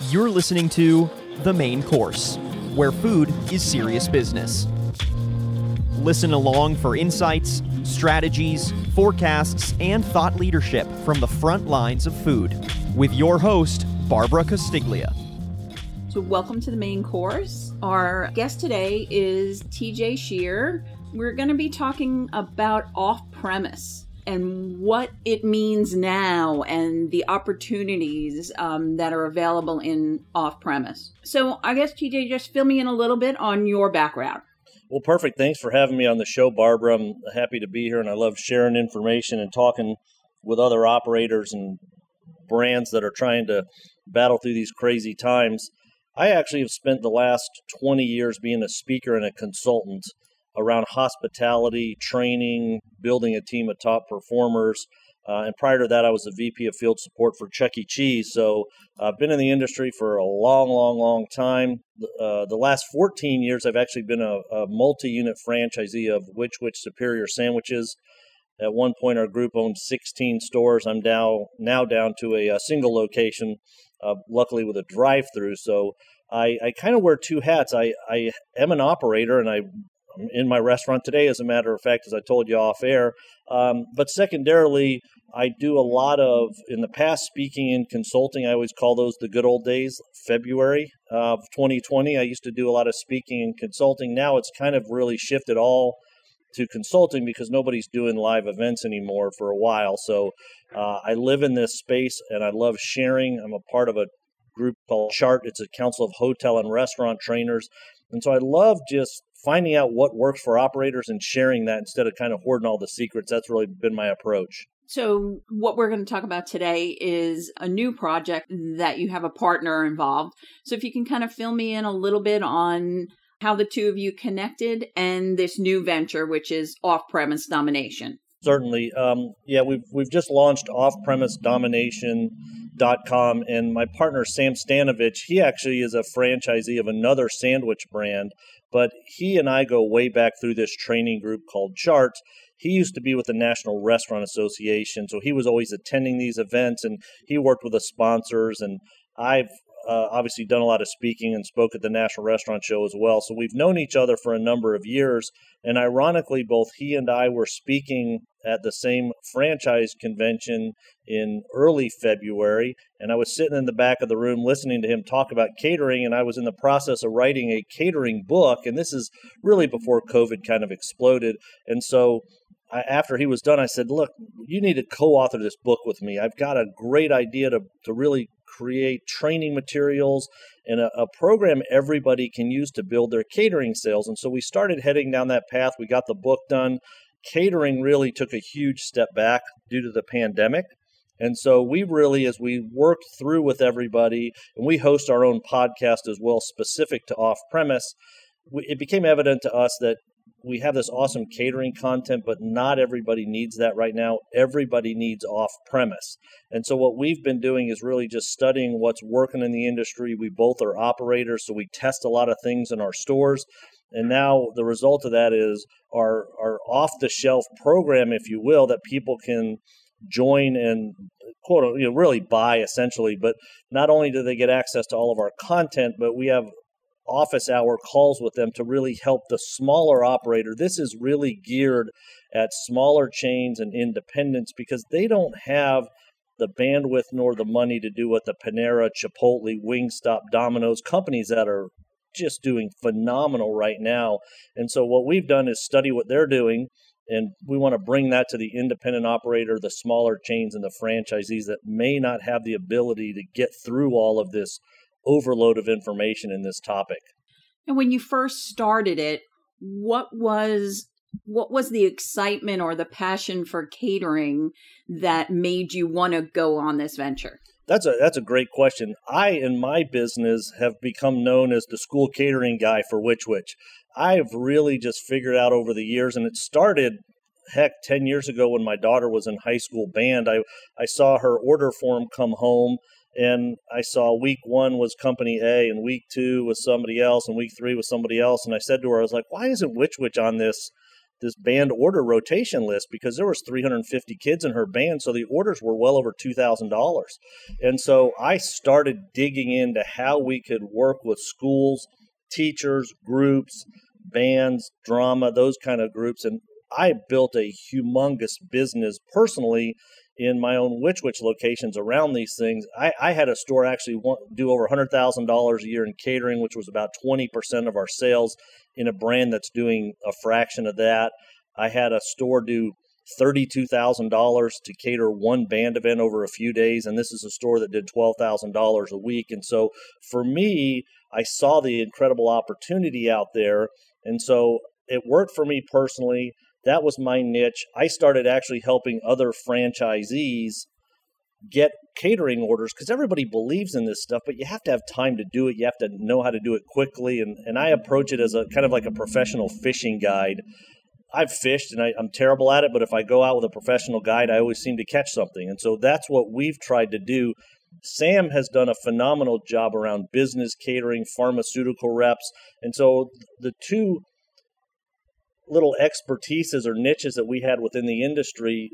You're listening to The Main Course, where food is serious business. Listen along for insights, strategies, forecasts, and thought leadership from the front lines of food with your host, Barbara Castiglia. So, welcome to the main course. Our guest today is TJ Schier. We're going to be talking about off premise and what it means now and the opportunities um, that are available in off premise. So, I guess, TJ, just fill me in a little bit on your background. Well, perfect. Thanks for having me on the show, Barbara. I'm happy to be here, and I love sharing information and talking with other operators and brands that are trying to battle through these crazy times. I actually have spent the last 20 years being a speaker and a consultant around hospitality, training, building a team of top performers. Uh, and prior to that, I was the VP of field support for Chuck E. Cheese. So I've been in the industry for a long, long, long time. Uh, the last 14 years, I've actually been a, a multi unit franchisee of Which Wich Superior Sandwiches. At one point, our group owned 16 stores. I'm now now down to a, a single location, uh, luckily with a drive-through. So I, I kind of wear two hats. I, I am an operator, and I in my restaurant today, as a matter of fact, as I told you off air. Um, but secondarily, I do a lot of in the past speaking and consulting. I always call those the good old days. February of 2020, I used to do a lot of speaking and consulting. Now it's kind of really shifted all to consulting because nobody's doing live events anymore for a while. So uh, I live in this space and I love sharing. I'm a part of a group called Chart. It's a council of hotel and restaurant trainers. And so I love just finding out what works for operators and sharing that instead of kind of hoarding all the secrets. That's really been my approach. So, what we're going to talk about today is a new project that you have a partner involved. So, if you can kind of fill me in a little bit on how the two of you connected and this new venture, which is off premise domination. Certainly. Um, yeah, we've, we've just launched off premise domination.com, and my partner, Sam Stanovich, he actually is a franchisee of another sandwich brand, but he and I go way back through this training group called Chart. he used to be with the National Restaurant Association, so he was always attending these events and he worked with the sponsors. And I've uh, obviously done a lot of speaking and spoke at the National Restaurant Show as well. So we've known each other for a number of years. And ironically, both he and I were speaking at the same franchise convention in early February. And I was sitting in the back of the room listening to him talk about catering. And I was in the process of writing a catering book. And this is really before COVID kind of exploded. And so after he was done, I said, Look, you need to co author this book with me. I've got a great idea to, to really create training materials and a, a, program everybody can use to build their catering sales. And so we started heading down that path. We got the book done. Catering really took a huge step back due to the pandemic. And so we really, as we worked through with everybody, and we host our own podcast as well, specific to off premise, it became evident to us that we have this awesome catering content, but not everybody needs that right now. Everybody needs off premise. And so, what we've been doing is really just studying what's working in the industry. We both are operators, so we test a lot of things in our stores. And now the result of that is our, our off the shelf program, if you will, that people can join and quote you know really buy essentially but not only do they get access to all of our content but we have office hour calls with them to really help the smaller operator. This is really geared at smaller chains and independents because they don't have the bandwidth nor the money to do what the Panera, Chipotle, Wingstop, Domino's companies that are just doing phenomenal right now. And so what we've done is study what they're doing and we want to bring that to the independent operator, the smaller chains and the franchisees that may not have the ability to get through all of this overload of information in this topic. And when you first started it, what was what was the excitement or the passion for catering that made you want to go on this venture? That's a that's a great question. I in my business have become known as the school catering guy for Which Wich. I've really just figured out over the years and it started heck 10 years ago when my daughter was in high school band. I I saw her order form come home and I saw week one was company A, and week two was somebody else, and week three was somebody else. And I said to her, I was like, why isn't Which Wich on this this band order rotation list? Because there was 350 kids in her band so the orders were well over $2000 and so i started digging into how we could work with schools teachers groups bands drama those kind of groups. And i built a humongous business personally in my own Which Wich locations around these things. I, I had a store actually do over $100,000 a year in catering, which was about 20% of our sales in a brand that's doing a fraction of that. I had a store do $32,000 to cater one band event over a few days. And this is a store that did $12,000 a week. And so for me, I saw the incredible opportunity out there. And so it worked for me personally. That was my niche. I started actually helping other franchisees get catering orders because everybody believes in this stuff, but you have to have time to do it. You have to know how to do it quickly. And, and I approach it as a kind of like a professional fishing guide. I've fished and I, am terrible at it, but if I go out with a professional guide, I always seem to catch something. And so that's what we've tried to do. Sam has done a phenomenal job around business catering, pharmaceutical reps. And so the two little expertises or niches that we had within the industry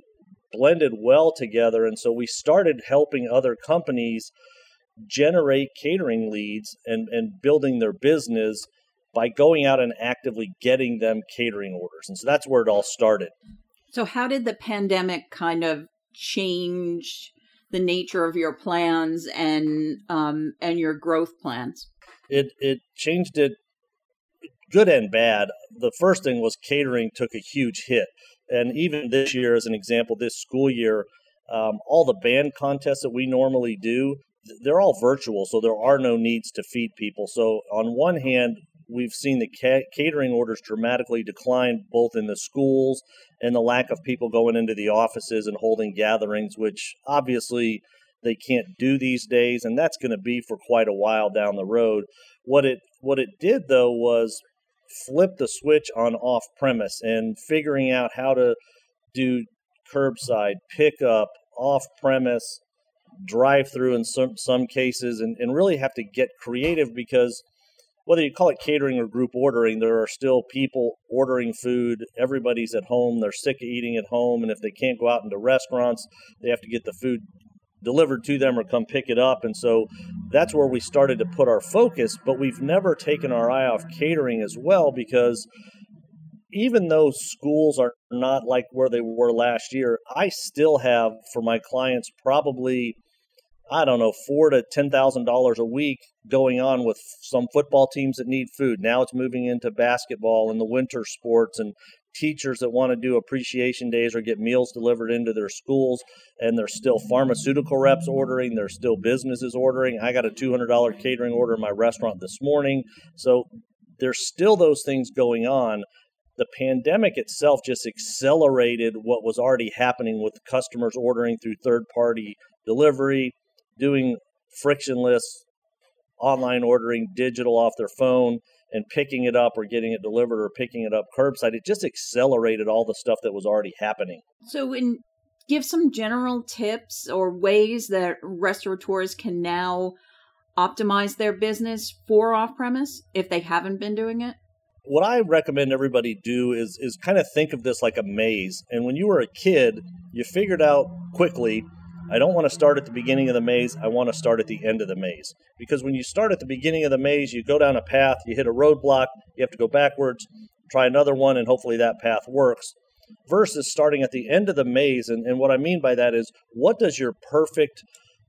blended well together. And so we started helping other companies generate catering leads and, and building their business by going out and actively getting them catering orders. And so that's where it all started. So, how did the pandemic kind of change the nature of your plans and um, and your growth plans? It it changed it good and bad. The first thing was catering took a huge hit. And even this year, as an example, this school year, um, all the band contests that we normally do, they're all virtual, so there are no needs to feed people. So, on one hand, we've seen the ca- catering orders dramatically decline both in the schools and the lack of people going into the offices and holding gatherings, which obviously they can't do these days, and that's going to be for quite a while down the road. What it what it did though was flip the switch on off premise and figuring out how to do curbside pickup off premise drive through in some some cases and, and really have to get creative because whether you call it catering or group ordering, there are still people ordering food. Everybody's at home. They're sick of eating at home. And if they can't go out into restaurants, they have to get the food delivered to them or come pick it up. And so that's where we started to put our focus. But we've never taken our eye off catering as well because even though schools are not like where they were last year, I still have for my clients probably I don't know four to ten thousand dollars a week going on with some football teams that need food. Now it's moving into basketball and the winter sports and teachers that want to do appreciation days or get meals delivered into their schools and there's still pharmaceutical reps ordering there's still businesses ordering. I got a $200 catering order in my restaurant this morning. So there's still those things going on. The pandemic itself just accelerated what was already happening with customers ordering through third party delivery doing frictionless online ordering digital off their phone and picking it up or getting it delivered or picking it up curbside, it just accelerated all the stuff that was already happening. So, in give some general tips or ways that restaurateurs can now optimize their business for off premise if they haven't been doing it? What I recommend everybody do is is kind of think of this like a maze. And when you were a kid, you figured out quickly I don't want to start at the beginning of the maze. I want to start at the end of the maze. Because when you start at the beginning of the maze, you go down a path, you hit a roadblock, you have to go backwards, try another one, and hopefully that path works. Versus starting at the end of the maze. And, and what I mean by that is what does your perfect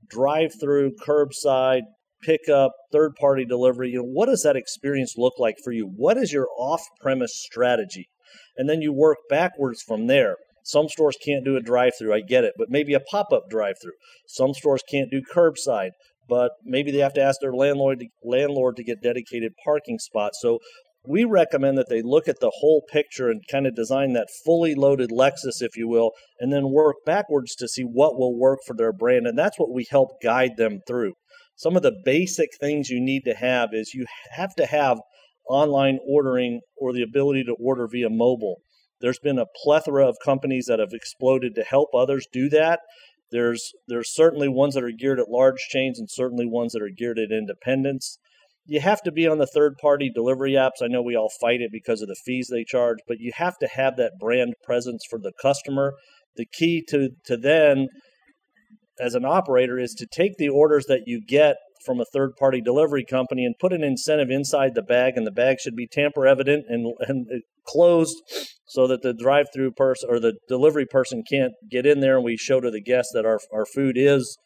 drive through, curbside, pickup, third party delivery, you know, what does that experience look like for you? What is your off premise strategy? And then you work backwards from there. Some stores can't do a drive through, I get it, but maybe a pop up drive through. Some stores can't do curbside, but maybe they have to ask their landlord to, landlord to get dedicated parking spots. So we recommend that they look at the whole picture and kind of design that fully loaded Lexus, if you will, and then work backwards to see what will work for their brand. And that's what we help guide them through. Some of the basic things you need to have is you have to have online ordering or the ability to order via mobile. There's been a plethora of companies that have exploded to help others do that. There's there's certainly ones that are geared at large chains and certainly ones that are geared at independents. you have to be on the third party delivery apps. I know we all fight it because of the fees they charge, but you have to have that brand presence for the customer. The key to, to then, as an operator, is to take the orders that you get from a third party delivery company and put an incentive inside the bag, and the bag should be tamper evident and, and closed so that the drive through person or the delivery person can't get in there. And we show to the guest that our, our food is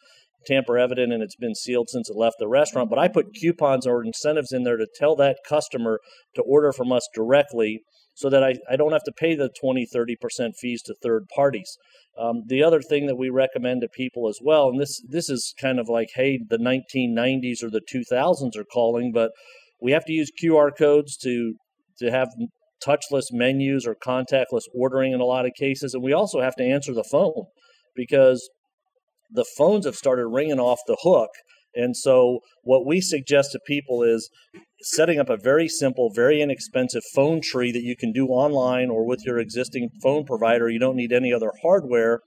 tamper evident and it's been sealed since it left the restaurant. But I put coupons or incentives in there to tell that customer to order from us directly so that I, I don't have to pay the 20, 30% fees to third parties. Um, the other thing that we recommend to people as well, and this this is kind of like, hey, the 1990s or the 2000s are calling, but we have to use QR codes to to have touchless menus or contactless ordering in a lot of cases, and we also have to answer the phone because the phones have started ringing off the hook. And so, what we suggest to people is setting up a very simple, very inexpensive phone tree that you can do online or with your existing phone provider. You don't need any other hardware,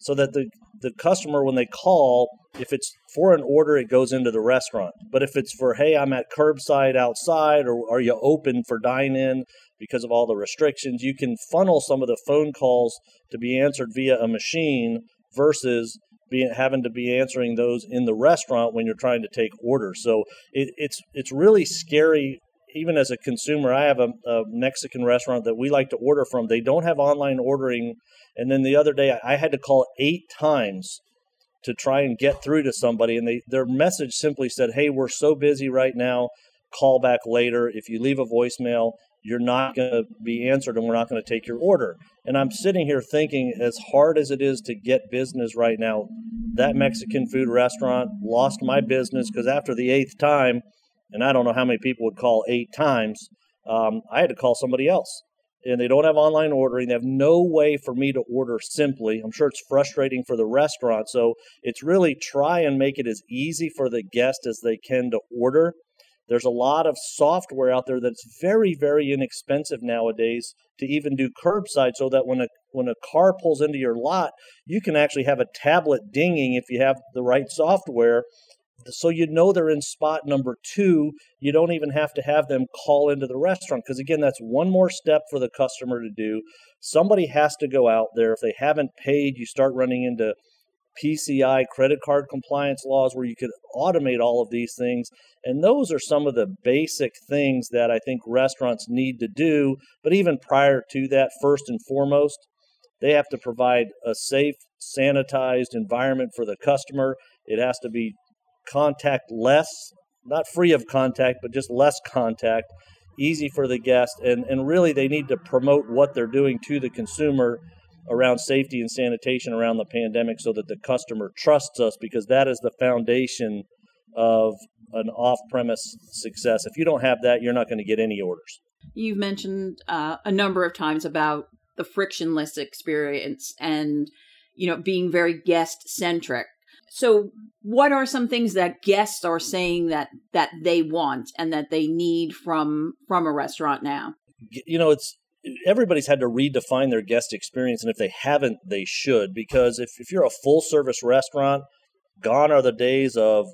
so that the, the customer, when they call, if it's for an order, it goes into the restaurant. But if it's for, hey, I'm at curbside outside, or are you open for dine in because of all the restrictions, you can funnel some of the phone calls to be answered via a machine versus being having to be answering those in the restaurant when you're trying to take orders. So it, it's it's really scary. Even as a consumer, I have a, a, Mexican restaurant that we like to order from. They don't have online ordering, and then the other day I had to call eight times to try and get through to somebody, and they their message simply said, "Hey, we're so busy right now. Call back later. If you leave a voicemail, you're not going to be answered and we're not going to take your order. And I'm sitting here thinking, as hard as it is to get business right now, that Mexican food restaurant lost my business because after the eighth time, and I don't know how many people would call eight times, um, I had to call somebody else. And they don't have online ordering. They have no way for me to order simply. I'm sure it's frustrating for the restaurant. So it's really try and make it as easy for the guest as they can to order there's a lot of software out there that's very, very inexpensive nowadays to even do curbside so that when a when a car pulls into your lot, you can actually have a tablet dinging if you have the right software. So you know they're in spot number two. You don't even have to have them call into the restaurant because again, that's one more step for the customer to do. Somebody has to go out there. If they haven't paid, you start running into PCI credit card compliance laws where you could automate all of these things. And those are some of the basic things that I think restaurants need to do. But even prior to that, first and foremost, they have to provide a safe, sanitized environment for the customer. It has to be contact less, not free of contact, but just less contact, easy for the guest. And, and really, they need to promote what they're doing to the consumer around safety and sanitation around the pandemic so that the customer trusts us because that is the foundation of an off premise success. If you don't have that, you're not going to get any orders. You've mentioned uh, a number of times about the frictionless experience and you know being very guest centric. So what are some things that guests are saying that that they want and that they need from from a restaurant now? You know, it's everybody's had to redefine their guest experience and if they haven't they should because if, if you're a full service restaurant gone are the days of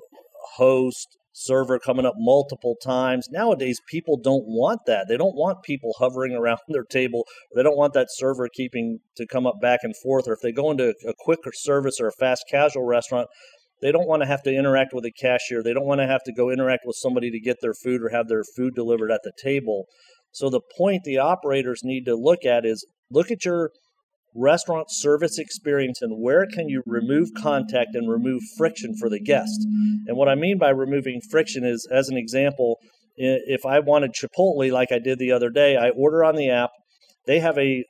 host server coming up multiple times. Nowadays people don't want that. They don't want people hovering around their table. They don't want that server keeping to come up back and forth or if they go into a quick service or a fast casual restaurant they don't want to have to interact with a cashier. They don't want to have to go interact with somebody to get their food or have their food delivered at the table so the point the operators need to look at is look at your restaurant service experience and where can you remove contact and remove friction for the guest. And what I mean by removing friction is as an example, if I wanted Chipotle like I did the other day, I order on the app, they have a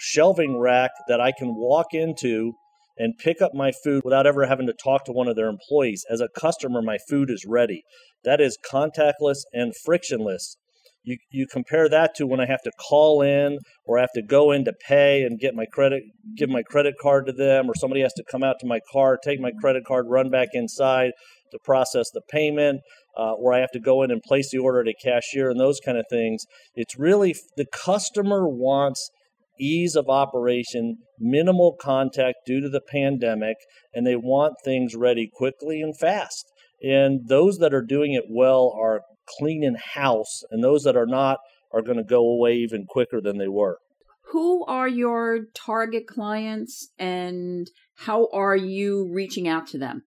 shelving rack that I can walk into and pick up my food without ever having to talk to one of their employees. As a customer, my food is ready. That is contactless and frictionless. You, you compare that to when I have to call in or I have to go in to pay and get my credit, give my credit card to them, or somebody has to come out to my car, take my credit card, run back inside to process the payment, uh, or I have to go in and place the order at a cashier and those kind of things. It's really the customer wants ease of operation, minimal contact due to the pandemic, and they want things ready quickly and fast. And those that are doing it well are clean in house, and those that are not are going to go away even quicker than they were. Who are your target clients and how are you reaching out to them?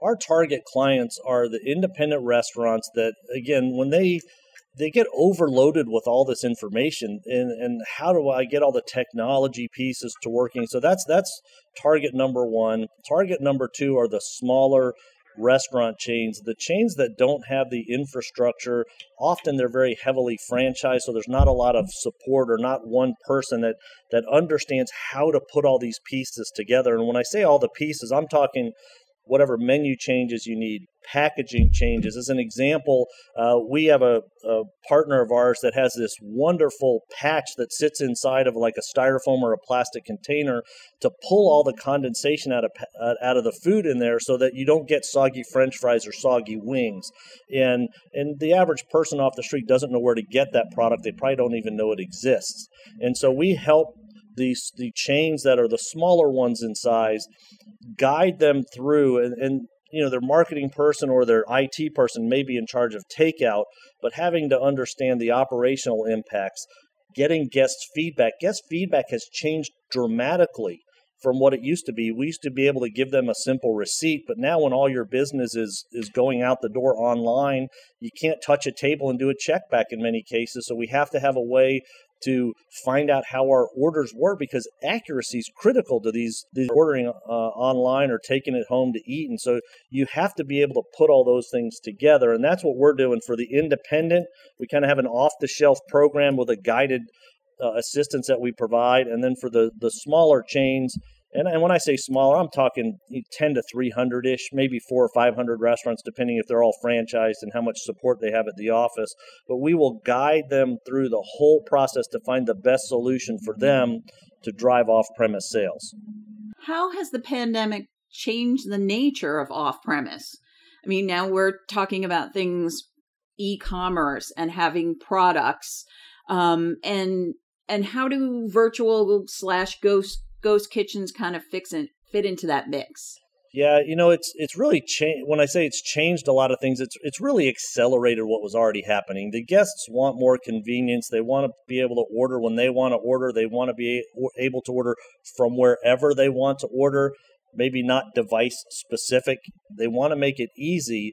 Our target clients are the independent restaurants that, again, when they they get overloaded with all this information and, and how do I get all the technology pieces to working? So that's that's target number one. Target number two are the smaller restaurant chains. The chains that don't have the infrastructure, often they're very heavily franchised, so there's not a lot of support or not one person that that understands how to put all these pieces together. And when I say all the pieces, I'm talking whatever menu changes you need, packaging changes. As an example, uh, we have a, a, partner of ours that has this wonderful patch that sits inside of like a styrofoam or a plastic container to pull all the condensation out of uh, out of the food in there, so that you don't get soggy French fries or soggy wings. And and the average person off the street doesn't know where to get that product. They probably don't even know it exists. And so we help these the chains that are the smaller ones in size guide them through and, and you know their marketing person or their IT person may be in charge of takeout, but having to understand the operational impacts, getting guest feedback. Guest feedback has changed dramatically from what it used to be. We used to be able to give them a simple receipt, but now when all your business is is going out the door online, you can't touch a table and do a check back in many cases. So we have to have a way to find out how our orders were because accuracy is critical to these, these ordering uh, online or taking it home to eat. And so you have to be able to put all those things together. And that's what we're doing for the independent. We kind of have an off the shelf program with a guided uh, assistance that we provide. And then for the, the smaller chains, and, and when I say smaller, I'm talking 10 to 300 ish, maybe four or 500 restaurants, depending if they're all franchised and how much support they have at the office. But we will guide them through the whole process to find the best solution for them to drive off premise sales. How has the pandemic changed the nature of off premise? I mean, now we're talking about things e commerce and having products. Um, and and how do virtual slash ghost ghost kitchens kind of fix and fit into that mix? Yeah, you know, it's it's really changed. When I say it's changed a lot of things, it's it's really accelerated what was already happening. The guests want more convenience. They want to be able to order when they want to order. They want to be able to order from wherever they want to order. Maybe not device specific. They want to make it easy.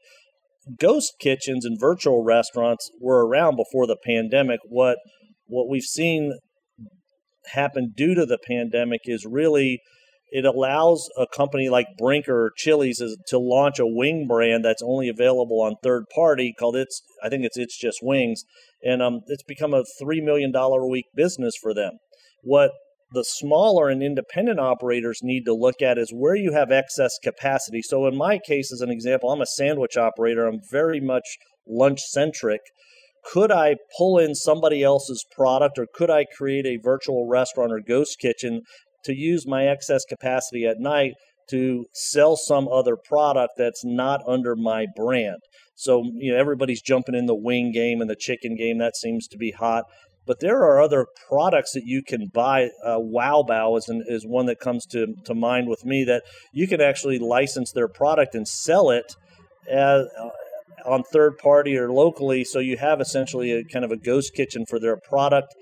Ghost kitchens and virtual restaurants were around before the pandemic. What what we've seen happened due to the pandemic is really it allows a company like Brinker or Chili's to launch a wing brand that's only available on third party called it's I think it's it's just wings and um, it's become a three million dollar a week business for them. What the smaller and independent operators need to look at is where you have excess capacity. So in my case, as an example, I'm a sandwich operator. I'm very much lunch centric could I pull in somebody else's product or could I create a virtual restaurant or ghost kitchen to use my excess capacity at night to sell some other product that's not under my brand? So, you know, everybody's jumping in the wing game and the chicken game. That seems to be hot. But there are other products that you can buy. Uh, wow Bao is, an, is one that comes to, to mind with me that you can actually license their product and sell it as, uh, on third party or locally. So you have essentially a kind of a ghost kitchen for their product.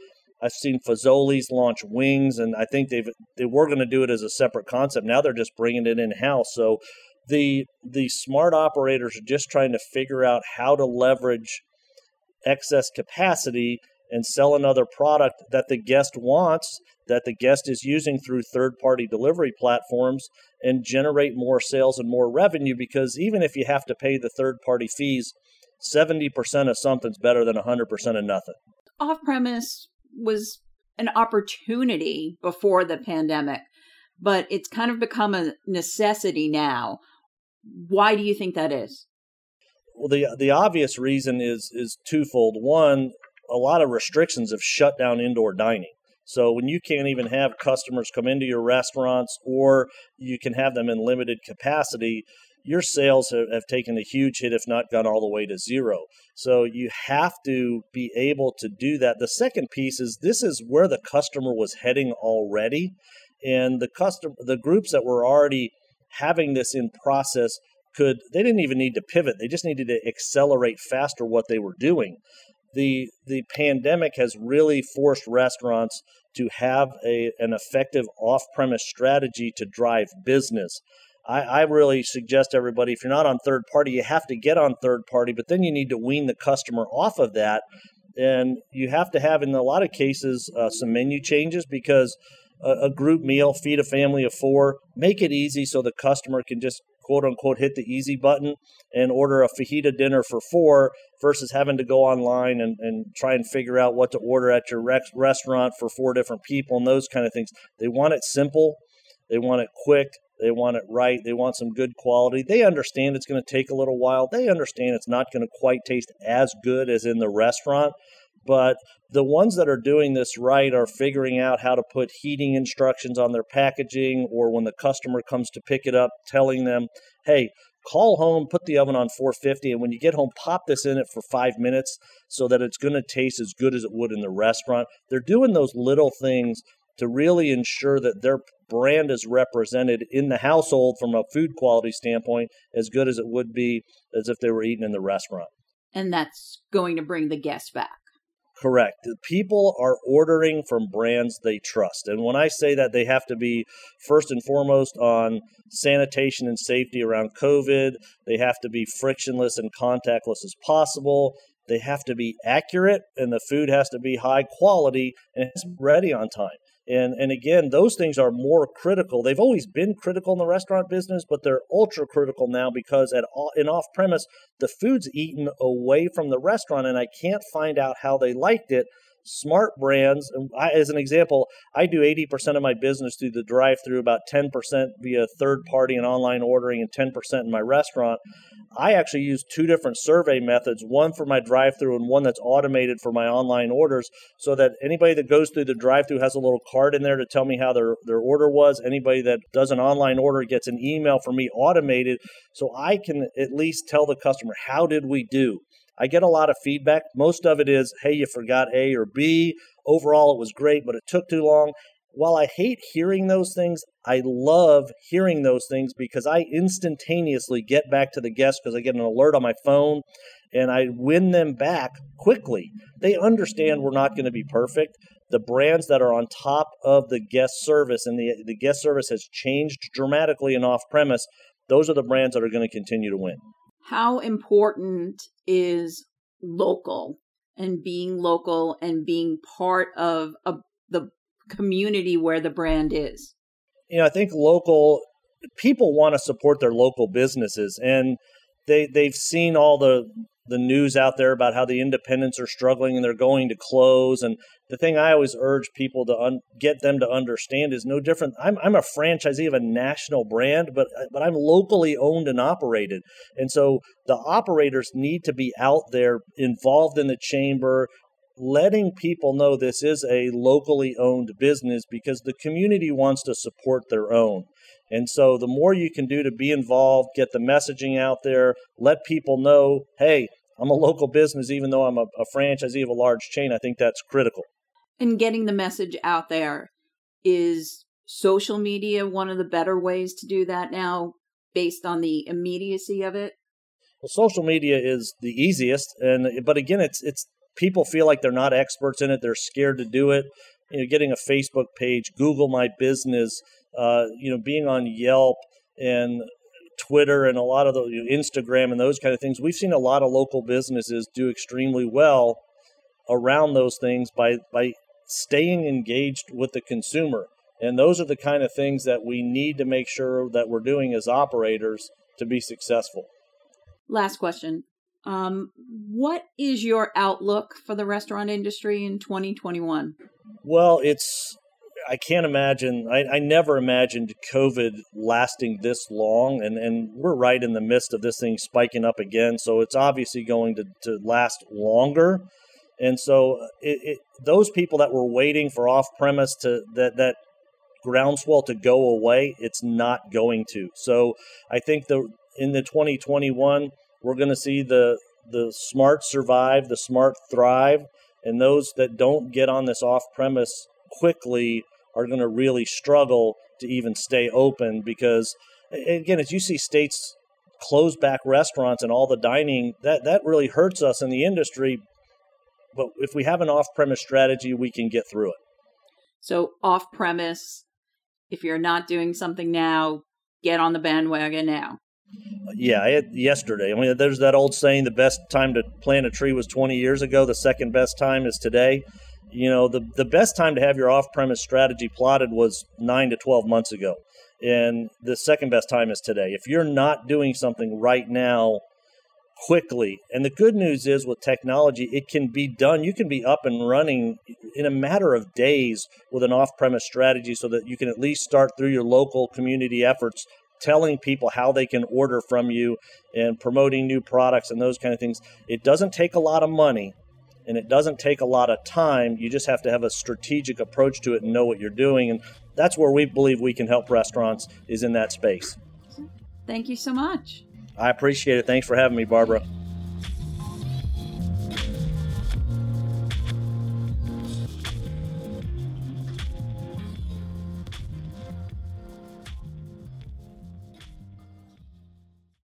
I've seen Fazoli's launch wings, and I think they've they were going to do it as a separate concept. Now they're just bringing it in house. So the the smart operators are just trying to figure out how to leverage excess capacity and sell another product that the guest wants that the guest is using through third party delivery platforms and generate more sales and more revenue because even if you have to pay the third party fees, 70% of something's better than 100% of nothing. Off premise was an opportunity before the pandemic, but it's kind of become a necessity now. Why do you think that is? Well, the the obvious reason is is twofold. One, a lot of restrictions have shut down indoor dining. So when you can't even have customers come into your restaurants or you can have them in limited capacity, your sales have, have, taken a huge hit, if not gone all the way to zero. So you have to be able to do that. The second piece is this is where the customer was heading already. And the customer the groups that were already having this in process could they didn't even need to pivot they just needed to accelerate faster what they were doing the the pandemic has really forced restaurants to have a, an effective off-premise strategy to drive business. I, I really suggest everybody if you're not on third party you have to get on third party but then you need to wean the customer off of that. And you have to have in a lot of cases uh, some menu changes because a, a group meal feed a family of four make it easy so the customer can just quote unquote hit the easy button and order a fajita dinner for four versus having to go online and, and try and figure out what to order at your rec- restaurant for four different people and those kind of things. They want it simple, they want it quick, they want it right, they want some good quality. They understand it's going to take a little while, they understand it's not going to quite taste as good as in the restaurant. But the ones that are doing this right are figuring out how to put heating instructions on their packaging, or when the customer comes to pick it up, telling them, hey, call home, put the oven on 450, and when you get home, pop this in it for five minutes so that it's going to taste as good as it would in the restaurant. They're doing those little things to really ensure that their brand is represented in the household from a food quality standpoint as good as it would be as if they were eating in the restaurant. And that's going to bring the guests back. Correct. People are ordering from brands they trust. And when I say that, they have to be first and foremost on sanitation and safety around COVID. They have to be frictionless and contactless as possible. They have to be accurate, and the food has to be high quality and it's ready on time. And and again, those things are more critical. They've always been critical in the restaurant business, but they're ultra critical now because at in off premise, the food's eaten away from the restaurant, and I can't find out how they liked it smart brands. I, as an example, I do 80% of my business through the drive through, about 10% via third party and online ordering, and 10% in my restaurant. I actually use two different survey methods one for my drive through and one that's automated for my online orders so that anybody that goes through the drive through has a little card in there to tell me how their, their order was. Anybody that does an online order gets an email from me automated so I can at least tell the customer, how did we do? I get a lot of feedback. Most of it is, hey, you forgot A or B. Overall, it was great, but it took too long. While I hate hearing those things, I love hearing those things because I instantaneously get back to the guest because I get an alert on my phone and I win them back quickly. They understand we're not going to be perfect. The brands that are on top of the guest service and the, the guest service has changed dramatically in off premise, those are the brands that are going to continue to win how important is local and being local and being part of a, the community where the brand is? You know, I think local people want to support their local businesses and they they've seen all the the news out there about how the independents are struggling and they're going to close. And the thing I always urge people to un- get them to understand is no different. I'm, I'm a franchisee of a national brand, but but I'm locally owned and operated, and so the operators need to be out there involved in the chamber. Letting people know this is a locally owned business because the community wants to support their own. And so the more you can do to be involved, get the messaging out there, let people know, hey, I'm a local business, even though I'm a, a franchisee of a large chain, I think that's critical. And getting the message out there is social media one of the better ways to do that now based on the immediacy of it? Well, social media is the easiest, and but again, it's it's people feel like they're not experts in it. They're scared to do it. You know, getting a Facebook page, Google My Business, uh, you know, being on Yelp and Twitter and a lot of the you know, Instagram and those kind of things, we've seen a lot of local businesses do extremely well around those things by by staying engaged with the consumer. And those are the kind of things that we need to make sure that we're doing as operators to be successful. Last question. Um, what is your outlook for the restaurant industry in 2021? Well, it's I can't imagine. I, I never imagined COVID lasting this long, and, and we're right in the midst of this thing spiking up again. So it's obviously going to, to last longer. And so uh, it, it, those people that were waiting for off premise to that that groundswell to go away, it's not going to. So I think the in the 2021 we're going to see the the smart survive, the smart thrive, and those that don't get on this off premise quickly are going to really struggle to even stay open because again as you see states close back restaurants and all the dining, that, that really hurts us in the industry. But if we have an off premise strategy, we can get through it. So, off premise, if you're not doing something now, get on the bandwagon now. Yeah, it, yesterday. I mean, there's that old saying: the best time to plant a tree was 20 years ago. The second best time is today. You know, the the best time to have your off-premise strategy plotted was nine to 12 months ago, and the second best time is today. If you're not doing something right now, quickly. And the good news is with technology, it can be done. You can be up and running in a matter of days with an off premise strategy so that you can at least start through your local community efforts telling people how they can order from you and promoting new products and those kind of things. It doesn't take a lot of money and it doesn't take a lot of time. You just have to have a strategic approach to it and know what you're doing. And that's where we believe we can help restaurants is in that space. Thank you so much. I appreciate it. Thanks for having me, Barbara.